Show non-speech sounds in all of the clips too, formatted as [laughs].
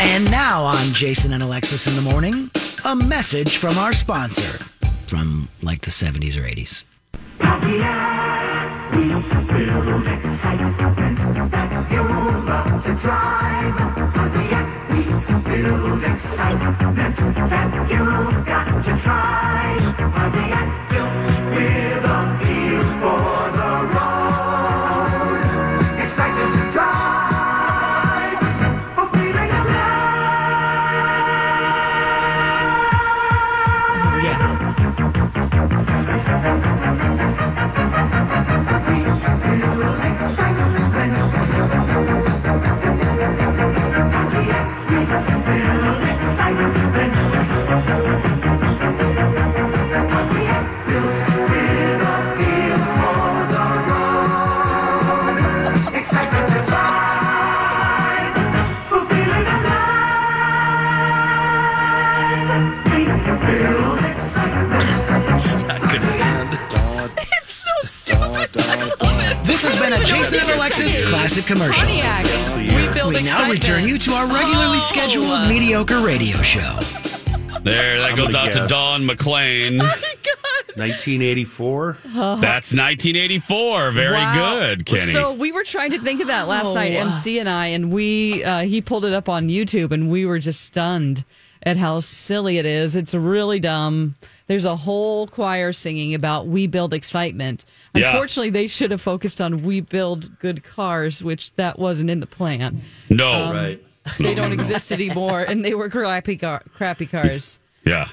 And now on Jason and Alexis in the morning, a message from our sponsor from like the 70s or 80s. Pontiac, we build Alexis commercial. Pontiac. We build now return you to our regularly Oh. scheduled mediocre radio show. There, that I'm goes gonna out to Don Dawn McClain. [laughs] 1984. That's 1984. Very Wow. good, Kenny. So we were trying to think of that last night, MC and I, and we uh, he pulled it up on YouTube, and we were just stunned at how silly it is. It's really dumb. There's a whole choir singing about "We build excitement." Yeah. Unfortunately, they should have focused on "We build good cars," which that wasn't in the plan. no, um, Right. [laughs] They don't exist anymore, and they were crappy car- crappy cars. yeah.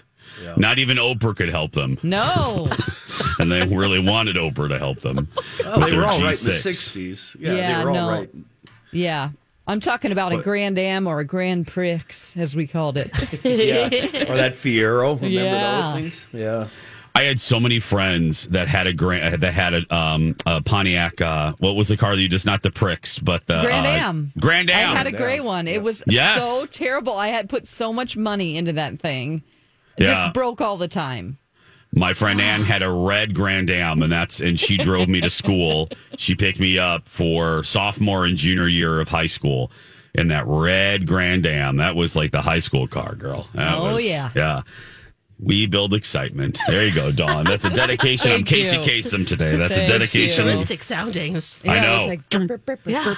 Not even Oprah could help them, No. [laughs] and they really wanted Oprah to help them. Oh, with they their were all right in the 60s. Yeah, Yeah, they were all no. right. Yeah. I'm talking about a Grand Am or a Grand Prix, as we called it. [laughs] Yeah. or that Fiero. Remember Yeah. those things? Yeah. I had so many friends that had a grand that had a, um, a Pontiac. Uh, what was the car that you just not the pricks, but the Grand uh, Am. Grand Am. I had a gray one. It was Yes. so terrible. I had put so much money into that thing. It Yeah. just broke all the time. My friend Ann had a red Grand Am, and that's and she drove me to school. She picked me up for sophomore and junior year of high school in that red Grand Am. That was like the high school car, girl. That Oh, was- yeah. yeah. We build excitement. There you go, Dawn. That's a dedication on Thank Casey you. Kasem today. That's Thank a dedication. you. Touristic sounding. I Yeah, It know. was like Yeah.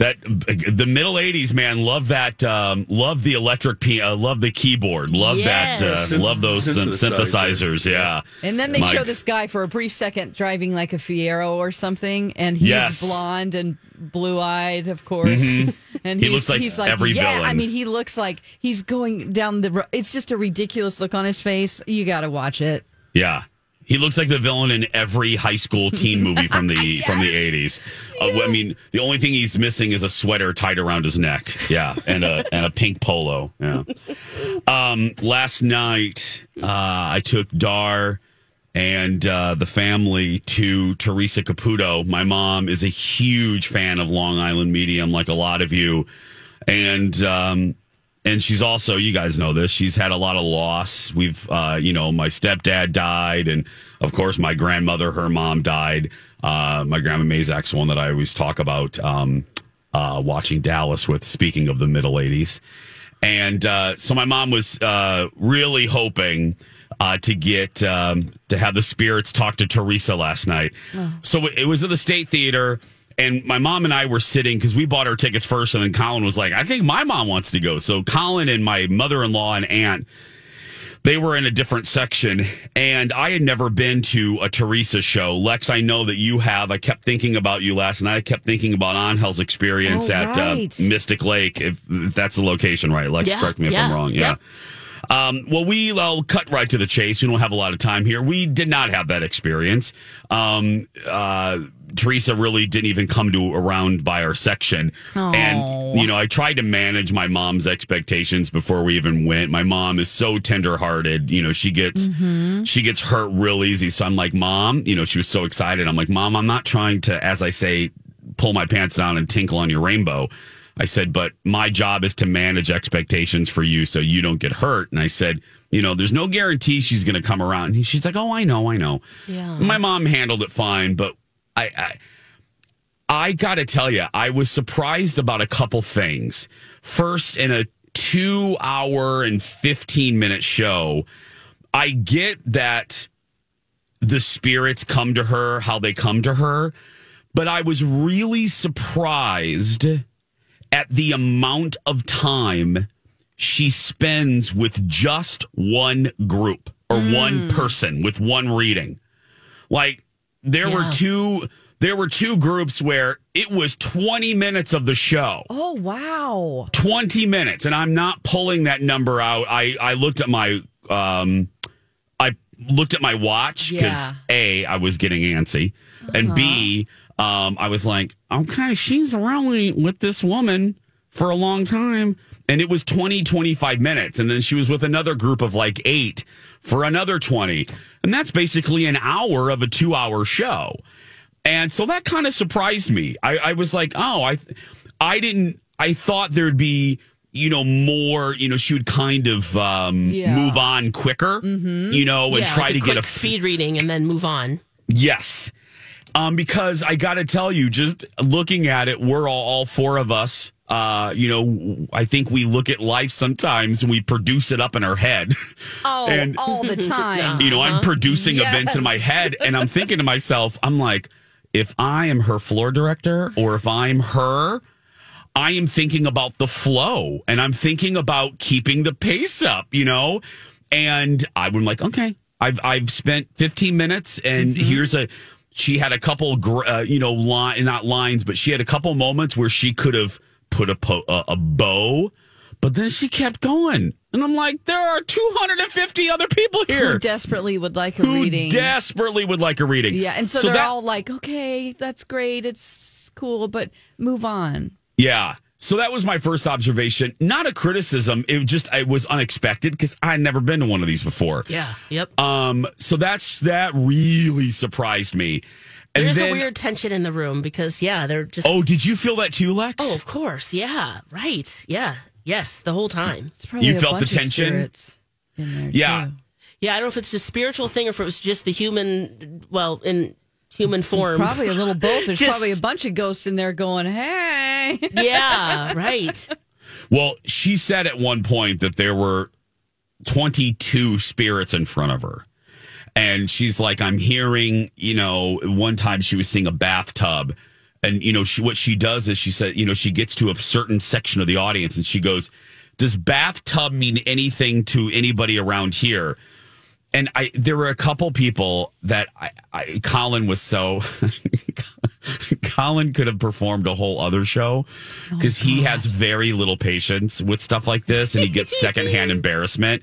That the middle '80s man love that um, love the electric p uh, love the keyboard love that Yes. uh, love those syn- Synthesizer. synthesizers yeah And then they My- show this guy for a brief second driving like a Fiero or something, and he's Yes. blonde and blue eyed, of course. [laughs] And Mm-hmm. He he's, looks like he's like, every yeah. villain. I mean, he looks like he's going down the. ro- It's just a ridiculous look on his face. You got to watch it. Yeah. He looks like the villain in every high school teen movie from the [laughs] from the eighties. Uh, I mean, the only thing he's missing is a sweater tied around his neck. Yeah, and a and a pink polo. Yeah. Um, last night, uh, I took Dar and uh, the family to Teresa Caputo. My mom is a huge fan of Long Island Medium, like a lot of you, and um, and she's also you guys know this she's had a lot of loss. We've uh you know my stepdad died and of course my grandmother her mom died. Uh my grandma mazak's one that i always talk about um uh watching dallas with speaking of the middle 80s and uh so my mom was uh really hoping uh, to get um, to have the spirits talk to Teresa last night. So it was at the State Theater, And my mom and I were sitting because we bought our tickets first, and then Colin was like, "I think my mom wants to go." So Colin and my mother-in-law and aunt they were in a different section and i had never been to a teresa show lex i know that you have i kept thinking about you last night i kept thinking about angel's experience Oh, at right. uh, mystic lake if, if that's the location right lex Yeah, correct me if i'm wrong yeah um, well, we will cut right to the chase. We don't have a lot of time here. We did not have that experience. Um, uh, Teresa really didn't even come to around by our section. And, you know, I tried to manage my mom's expectations before we even went. My mom is so tenderhearted. You know, she gets, mm-hmm. she gets hurt real easy. So I'm like, mom, you know, she was so excited. I'm like, mom, I'm not trying to, as I say, pull my pants down and tinkle on your rainbow. I said, but my job is to manage expectations for you so you don't get hurt. And I said, you know, there's no guarantee she's going to come around. And she's like, oh, I know, I know. Yeah. My mom handled it fine, but I, I, I got to tell you, I was surprised about a couple things. First, in a two hour and 15 minute show, I get that the spirits come to her, how they come to her, but I was really surprised at the amount of time she spends with just one group or one hmm. person with one reading. Like there were two there were two groups where it was 20 minutes of the show. Oh wow. 20 minutes and I'm not pulling that number out. I I looked at my um I looked at my watch cuz Yeah. A I was getting antsy and B um I was like, "Okay, she's really with this woman for a long time." And it was 20 25 minutes and then she was with another group of like 8 for another 20. And that's basically an hour of a 2-hour show. And so that kind of surprised me. I, I was like, oh, I, I didn't. I thought there'd be, you know, more. You know, she would kind of um, Yeah. move on quicker. You know, and yeah, try like to get a speed reading and then move on. yes. Um, because I got to tell you, just looking at it, we're all, all four of us. Uh, you know, I think we look at life sometimes and we produce it up in our head. Oh, [laughs] And- all the time. [laughs] you know, I'm producing events in my head and I'm thinking to myself, I'm like, if I am her floor director or if I'm her, I am thinking about the flow and I'm thinking about keeping the pace up, you know? And I'm like, okay, I've, I've spent 15 minutes and here's a, she had a couple, gr- uh, you know, line, not lines, but she had a couple moments where she could have put a, po- a, a bow, but then she kept going. And I'm like, there are 250 other people here Who desperately would like a who reading. desperately would like a reading. yeah, and so, they're that- all like, "Okay, that's great. It's cool, but move on." yeah. So that was my first observation. Not a criticism. It just it was unexpected because I had never been to one of these before. Yeah. Yep. Um. So that's that really surprised me. And There's then, a weird tension in the room because yeah, they're just. Oh, did you feel that too, Lex? Oh, of course. Yeah. Right. Yeah. Yes. The whole time. It's probably You a felt the bunch of tension? spirits in there. Yeah. too. Yeah. I don't know if it's a spiritual thing or if it was just the human. Well, in human form. Probably a little both. There's [laughs] Just- probably a bunch of ghosts in there going, "Hey." Yeah. [laughs] Right. Well, she said at one point that there were 22 spirits in front of her. And she's like, I'm hearing, you know, one time she was seeing a bathtub. And, you know, she, what she does is she said, you know, she gets to a certain section of the audience and she goes, Does bathtub mean anything to anybody around here? And I, there were a couple people that I, I Colin was so, [laughs] Colin could have performed a whole other show because he has very little patience with stuff like this and he gets [laughs] secondhand embarrassment.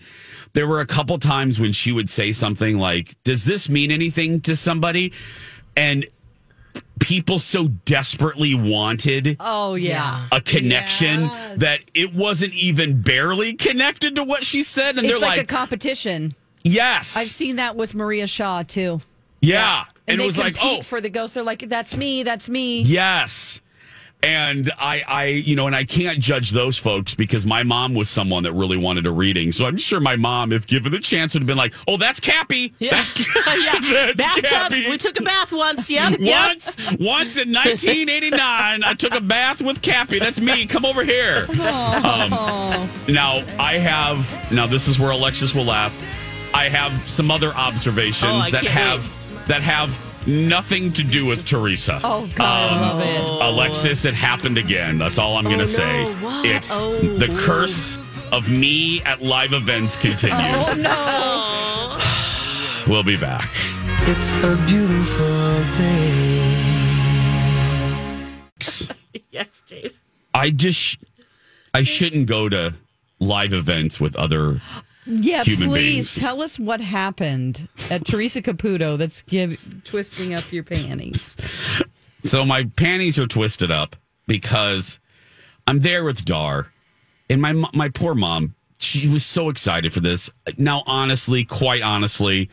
There were a couple times when she would say something like, Does this mean anything to somebody? And people so desperately wanted Oh yeah. a connection Yes. that it wasn't even barely connected to what she said. And It's they're like, like, a competition. Yes. I've seen that with Maria Shaw too. Yeah. And, And, they it was compete like, oh, for the ghost. They're like, "That's me. That's me." yes. And I, I, you know, and I can't judge those folks because my mom was someone that really wanted a reading. So I'm sure my mom, if given the chance, would have been like, "Oh, that's Cappy. Yeah. [laughs] That's, [laughs] yeah. that's Bathtub. Cappy." We took a bath once. [laughs] Yep. once, once in 1989, I took a bath with Cappy. That's me. Come over here. Um, now I have. Now this is where Alexis will laugh. I have some other observations Oh, that have that have nothing to do with Teresa. Oh God, I um, love it. Alexis, it happened again. That's all I'm going to Oh, say. no. What? It Oh. the curse of me at live events continues. Oh no. [sighs] We'll be back. It's a beautiful day. [laughs] Yes, Jace. I just I shouldn't go to live events with other Yeah, Human please beings. tell us what happened at [laughs] Teresa Caputo that's give, twisting up your panties. So my panties are twisted up because I'm there with Dar, and my my poor mom. She was so excited for this. Now, honestly, quite honestly,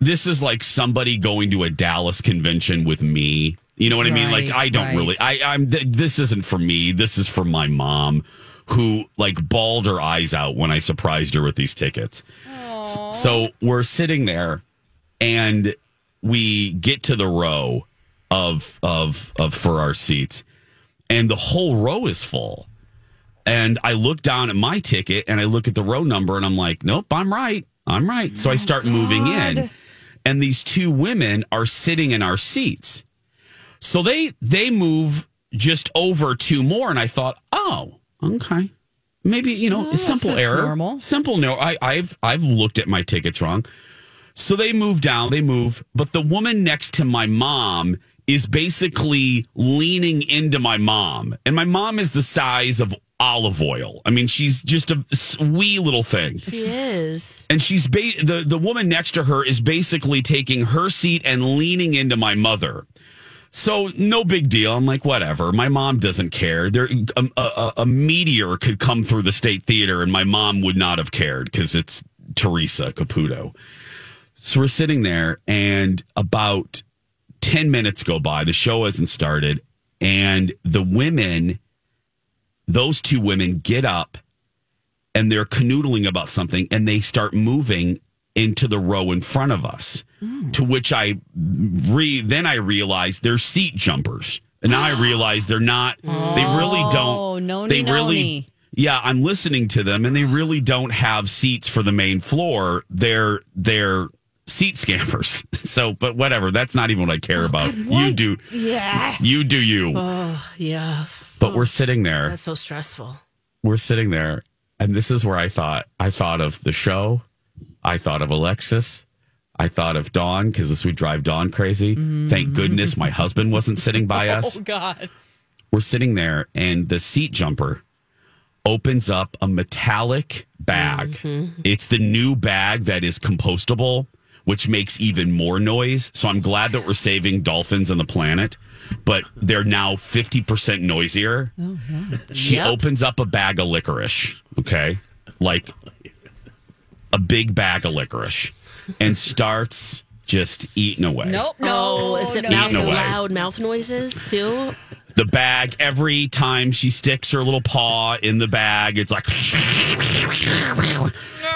this is like somebody going to a Dallas convention with me. You know what I mean? Like I don't right. really. I, I'm. Th- this isn't for me. This is for my mom, who like bawled her eyes out when I surprised her with these tickets. S- So we're sitting there, and we get to the row of of of for our seats, and the whole row is full. And I look down at my ticket and I look at the row number and I'm like, nope, I'm right. I'm right. So I oh start moving in. And these two women are sitting in our seats. So they they move just over two more and I thought, "Oh, okay. Maybe, you know, simple error. normal. Simple no. I I've I've looked at my tickets wrong. So they move down, they move, but the woman next to my mom is basically leaning into my mom. And my mom is the size of olive oil. I mean, she's just a wee little thing. She is. And she's ba- the the woman next to her is basically taking her seat and leaning into my mother. So no big deal. I'm like, whatever. My mom doesn't care. There, um, a, a, a meteor could come through the state theater, and my mom would not have cared because it's Teresa Caputo. So we're sitting there, and about ten minutes go by. The show hasn't started, and the women, those two women, get up and they're canoodling about something, and they start moving into the row in front of us. To which I re then I realized they're seat jumpers. And now I [gasps] realize they're not. They really Oh, don't. noni they really. noni. Yeah, I'm listening to them, and they really don't have seats for the main floor. They're they're seat scammers. [laughs] So, but whatever. That's not even what I care about. You do. Yeah. You do you. Oh, yeah. but we're sitting there That's so stressful. we're sitting there and this is where i thought i thought of the show i thought of alexis i thought of dawn because this would drive dawn crazy. Thank mm. goodness my husband wasn't sitting by [laughs] oh, us. Oh God. we're sitting there and the seat jumper opens up a metallic bag. Mm-hmm. It's the new bag that is compostable which makes even more noise. So i'm glad that we're saving dolphins and the planet but they're now 50% noisier. Oh, she Yep. opens up a bag of licorice, okay? Like a big bag of licorice and starts just eating away. Nope. No. Oh, is it no. mouth, Eating away. loud mouth noises too? The bag, every time she sticks her little paw in the bag, it's like.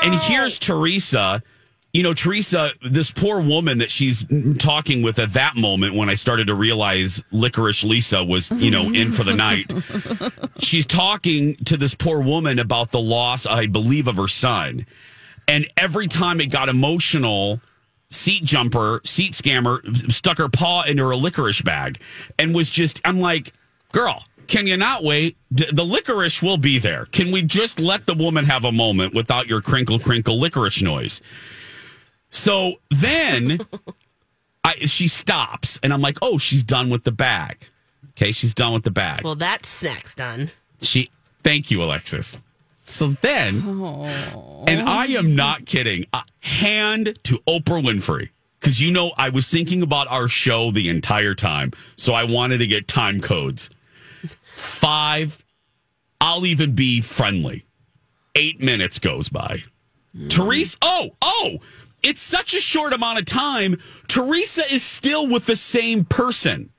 And here's Teresa. You know, Teresa, this poor woman that she's talking with at that moment when I started to realize Licorice Lisa was, you know, in for the night. [laughs] She's talking to this poor woman about the loss, I believe, of her son. And every time it got emotional, seat jumper, seat scammer stuck her paw into her licorice bag and was just, I'm like, girl, can you not wait? D- the licorice will be there. Can we just let the woman have a moment without your crinkle, crinkle licorice noise? So then I, she stops and I'm like, oh, she's done with the bag. Okay, she's done with the bag. Well, that snack's done. She thank you, Alexis. So then, oh. and I am not kidding. A hand to Oprah Winfrey because you know I was thinking about our show the entire time, so I wanted to get time codes. Five, I'll even be friendly. Eight minutes goes by. Mm. Teresa, oh, oh, it's such a short amount of time. Teresa is still with the same person.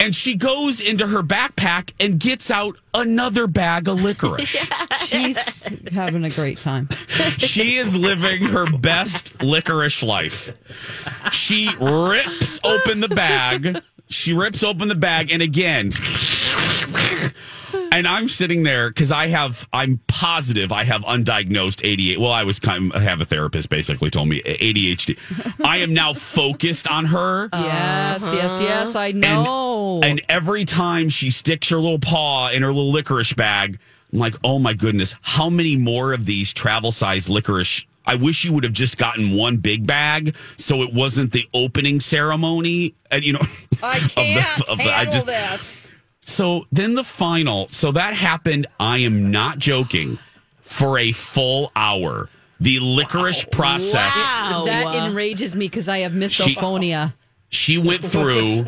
And she goes into her backpack and gets out another bag of licorice. [laughs] She's having a great time. [laughs] She is living her best licorice life. She rips open the bag. She rips open the bag, and again, and I'm sitting there because I have, I'm positive I have undiagnosed ADHD. Well, I was kind of, I have a therapist basically told me ADHD. [laughs] I am now focused on her. Yes, yes, uh-huh. yes. I know. And every time she sticks her little paw in her little licorice bag, I'm like, oh my goodness, how many more of these travel size licorice? I wish you would have just gotten one big bag so it wasn't the opening ceremony. And, you know, I [laughs] can't of the- I handle just- this. So then the final, so that happened, I am not joking, for a full hour. The licorice process. Wow. That enrages me because I have misophonia. She went through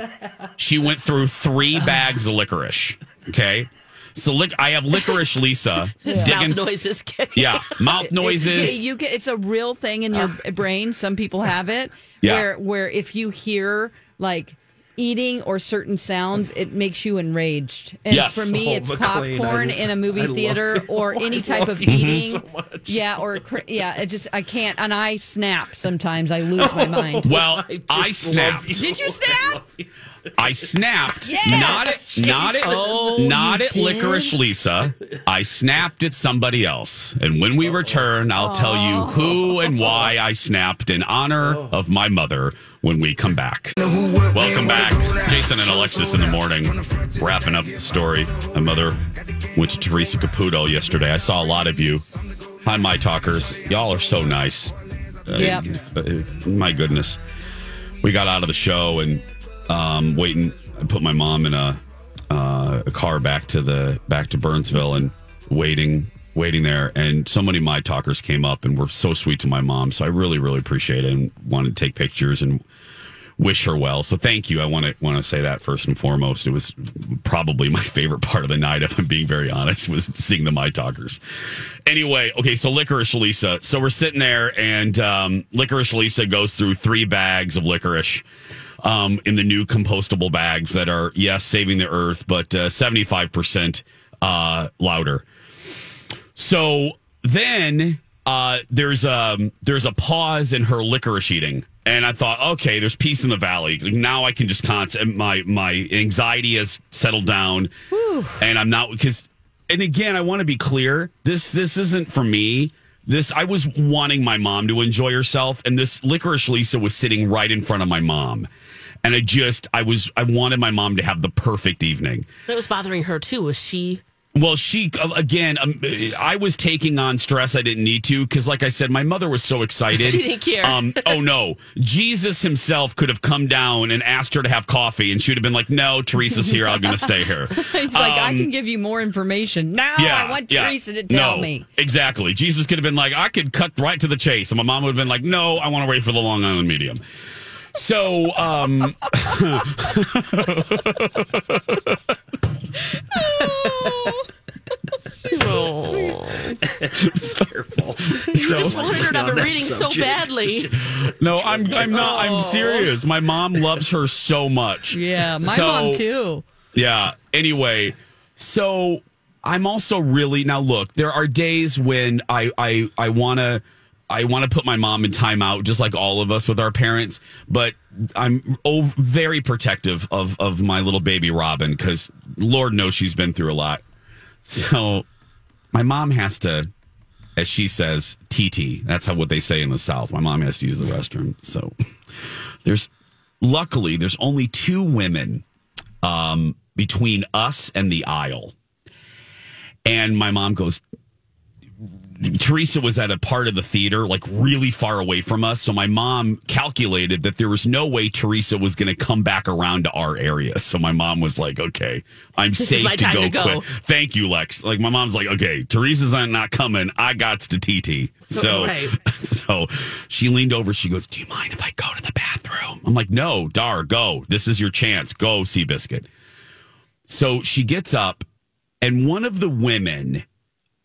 she went through three bags of licorice. Okay. So lic- I have licorice Lisa digging Mouth noises. Yeah, mouth [laughs] It's, noises. you get it's a real thing in your ah. brain. Some people have it. Yeah. Where where if you hear like eating or certain sounds, it makes you enraged. And Yes. for me, Oh, it's McLean, popcorn I- in a movie I theater or Oh, any I type of eating. so much. Yeah, or yeah, it just I can't, and I snap sometimes. I lose my [laughs] oh, mind. Well, I, just love snapped. you. Did you snap? I snapped. Yes! Not at not at Oh, not you at did? licorice Lisa. I snapped at somebody else. And when we oh. return, I'll tell you who and why I snapped in honor oh. of my mother when we come back. Welcome back. Jason and Alexis in the morning. Wrapping up the story. My mother went to Teresa Caputo yesterday. I saw a lot of you. Hi, my talkers. Y'all are so nice. Uh, Yep. uh, my goodness. We got out of the show and um, waiting. I put my mom in a, uh, a car back to the back to Burnsville and waiting, waiting there. And so many my talkers came up and were so sweet to my mom. So I really, really appreciate it and wanted to take pictures and wish her well. So thank you. I want to want to say that first and foremost. It was probably [laughs] my favorite part of the night, if I'm being very honest, was seeing the my talkers. Anyway, okay, so licorice Lisa. So we're sitting there, and um, licorice Lisa goes through three bags of licorice. Um, in the new compostable bags that are yes saving the earth, but five percent uh, louder. So then uh, there's a there's a pause in her licorice eating, and I thought, okay, there's peace in the valley. Now I can just concentrate. My my anxiety has settled down, and I'm not because. And again, I want to be clear. This this isn't for me. This I was wanting my mom to enjoy herself, and this licorice Lisa was sitting right in front of my mom. And I just, I was, I wanted my mom to have the perfect evening. It was bothering her too. Was she? Well, she again. Um, I was taking on stress I didn't need to because, like I said, my mother was so excited. [laughs] She didn't care. Um, oh no, Jesus himself could have come down and asked her to have coffee, and she would have been like, "No, Teresa's here. I'm going to stay here." [laughs] He's like, I can give you more information. Now Yeah, I want yeah. Teresa to tell No, me. Exactly. Jesus could have been like, I could cut right to the chase. And my mom would have been like, no, I want to wait for the Long Island medium. So, um, [laughs] Careful. [laughs] You just wanted her to have a reading so badly. no, I'm, I'm not, I'm serious. My mom loves her so much. Yeah, my So- mom too. Yeah. Anyway, so I'm also really now look, there are days when I I I want to I want to put my mom in timeout just like all of us with our parents, but I'm oh, very protective of of my little baby Robin cuz lord knows she's been through a lot. So my mom has to as she says TT. That's how what they say in the south. My mom has to use the restroom. So [laughs] there's luckily there's only two women um, between us and the aisle. And my mom goes, Teresa was at a part of the theater, like really far away from us. So my mom calculated that there was no way Teresa was going to come back around to our area. So my mom was like, okay, I'm This safe to go, to go. quick. Thank you, Lex. Like my mom's like, okay, Teresa's not coming. I got to TT. So, Right. [laughs] so she leaned over. She goes, do you mind if I go to the bathroom? I'm like, no, Dar, go. This is your chance. Go, Seabiscuit. So she gets up, and one of the women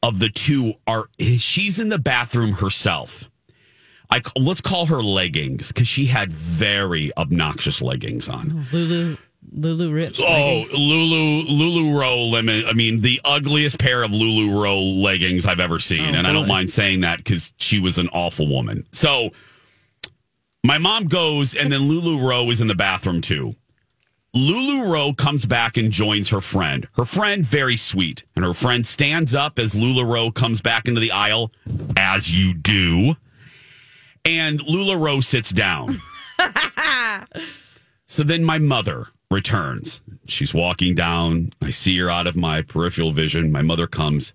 of the two are she's in the bathroom herself. I let's call her leggings because she had very obnoxious leggings on. Oh, Lulu, Lulu Rich. Oh, leggings. Lulu Lululemon. I mean, the ugliest pair of Lulu Row leggings I've ever seen, Oh, and I don't mind saying that because she was an awful woman. So my mom goes, and then Lulu Row is in the bathroom too. Lulu Rowe comes back and joins her friend. Her friend, very sweet. And her friend stands up as Lulu Rowe comes back into the aisle, as you do. And Lula Rowe sits down. [laughs] so then my mother returns. She's walking down. I see her out of my peripheral vision. My mother comes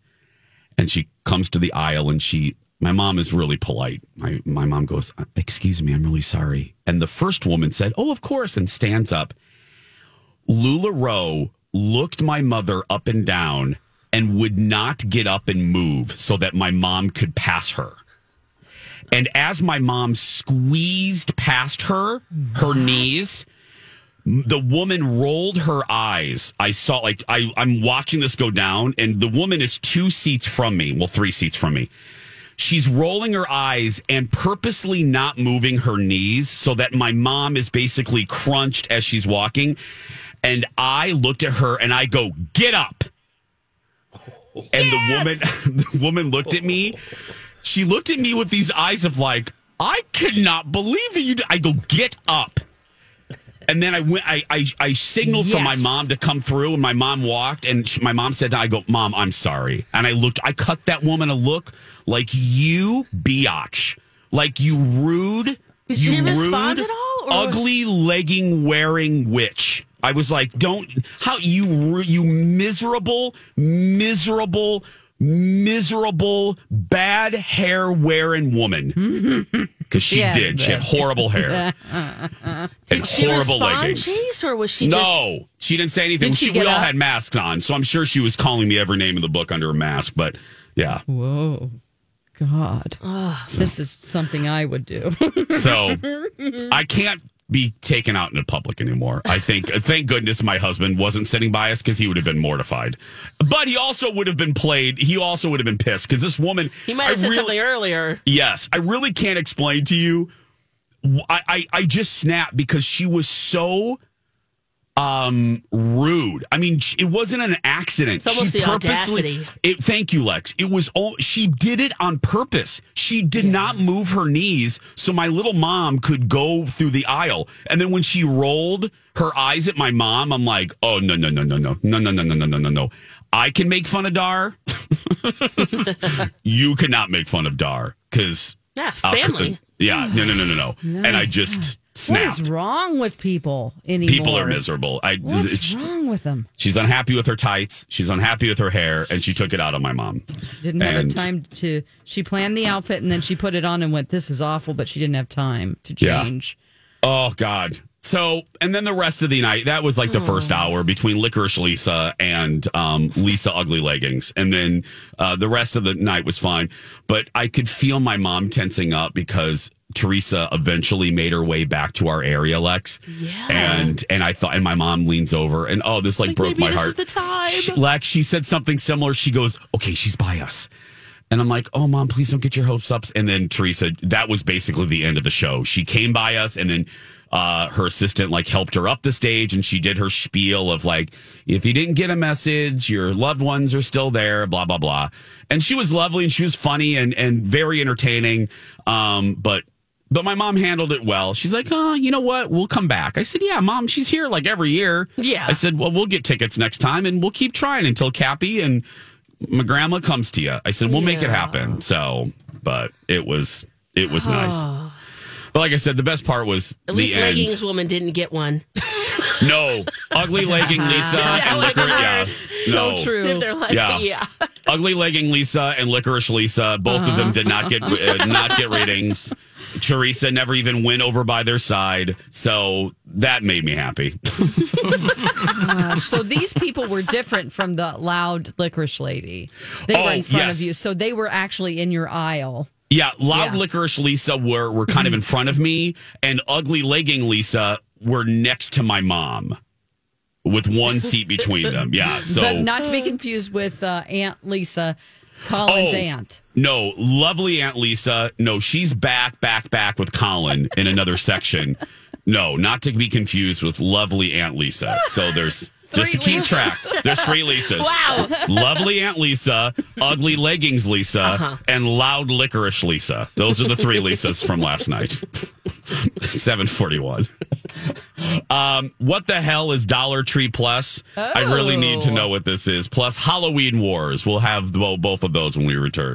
and she comes to the aisle and she my mom is really polite. My my mom goes, uh, "Excuse me, I'm really sorry." And the first woman said, "Oh, of course," and stands up. Lula Rowe looked my mother up and down and would not get up and move so that my mom could pass her. And as my mom squeezed past her, her knees, the woman rolled her eyes. I saw like I, I'm watching this go down, and the woman is two seats from me. Well, three seats from me. She's rolling her eyes and purposely not moving her knees so that my mom is basically crunched as she's walking. And I looked at her and I go, "Get up!" And the woman, [laughs] the woman looked at me. She looked at me with these eyes of like, "I cannot believe that you." d-" I go, "Get up!" And then I went. I I, I signaled for my mom to come through, and my mom walked, and she, my mom said, "I go, mom, I'm sorry." And I looked. I cut that woman a look like you biatch, like you rude, Did you she rude, respond at all, ugly legging wearing witch. I was like, "Don't how you you miserable, miserable." Miserable, bad hair wearing woman. Mm-hmm. Because she Yeah, did. She had horrible hair [laughs] and Did she horrible leggings. Chase, or was she just? No, she didn't say anything. Did she She, we all up? had masks on, so I'm sure she was calling me every name in the book under a mask. But yeah, Whoa. God. This is something I would do. [laughs] so I can't be taken out in the public anymore. I think, thank goodness, my husband wasn't sitting by us because he would have been mortified. But he also would have been played. He also would have been pissed because this woman. He might I have said really- something earlier. Yes, I really can't explain to you. I, I I just snapped because she was so um rude. I mean, it wasn't an accident. It's almost she the audacity. It, thank you, Lex. It was all she did it on purpose. She did not move her knees so my little mom could go through the aisle. And then when she rolled her eyes at my mom, I'm like, oh no no no no no no no no no no no no no. I can make fun of Dar. you cannot make fun of Dar because Yeah, family. yeah, no, no, no, no, no. And I just what snapped. is wrong with people anymore? People are miserable. I, What's it's- wrong with them? she's unhappy with her tights. She's unhappy with her hair, and she took it out on my mom. Didn't have And- the time to. She planned the outfit and then she put it on and went, "This is awful," but she didn't have time to Yeah. change. Oh God. So, and then the rest of the night, that was like the first hour between Licorice Lisa and um, Lisa Ugly Leggings. And then uh, the rest of the night was fine. But I could feel my mom tensing up because Teresa eventually made her way back to our area, Lex. Yeah. And and I thought, and my mom leans over and oh, this like, Like, broke my heart. the time. She- Lex, she said something similar. She goes, okay, she's by us. And I'm like, oh, mom, please don't get your hopes up. And then Teresa, that was basically the end of the show. She came by us and then uh, her assistant like helped her up the stage and she did her spiel of like, if you didn't get a message, your loved ones are still there, blah, blah, blah. And she was lovely and she was funny and, and very entertaining. Um, but but my mom handled it well. She's like, oh, you know what? We'll come back. I said, yeah, mom, she's here like every year. Yeah. I said, well, we'll get tickets next time and we'll keep trying until Cappy and my grandma comes to you. I said, we'll make it happen. So, but it was, it was nice. But like I said, the best part was At the least end. leggings woman didn't get one. [laughs] No, ugly legging [laughs] Lisa and like licorice. hers. Yes, [laughs] no, So true. They're like, Yeah. yeah. ugly legging Lisa and licorice Lisa. Both of them did not get uh, not get ratings. Teresa never even went over by their side, so that made me happy. So these people were different from the loud licorice lady. They were Oh, in front yes. of you, so they were actually in your aisle. Yeah, loud Yeah. licorice Lisa were were kind of in front of me, and ugly legging Lisa were next to my mom, with one seat [laughs] between them. Yeah, so but not to be confused with uh, Aunt Lisa, Colin's Oh. aunt. No, lovely Aunt Lisa. No, she's back, back, back with Colin in another section. No, not to be confused with lovely Aunt Lisa. So there's just to keep track. There's three Lisas. Wow. Lovely Aunt Lisa, ugly leggings Lisa, Uh-huh. and loud licorice Lisa. Those are the three Lisas from last night. [laughs] 741. Um, what the hell is Dollar Tree Plus? I really need to Oh. know what this is. Plus Halloween Wars. We'll have both of those when we return.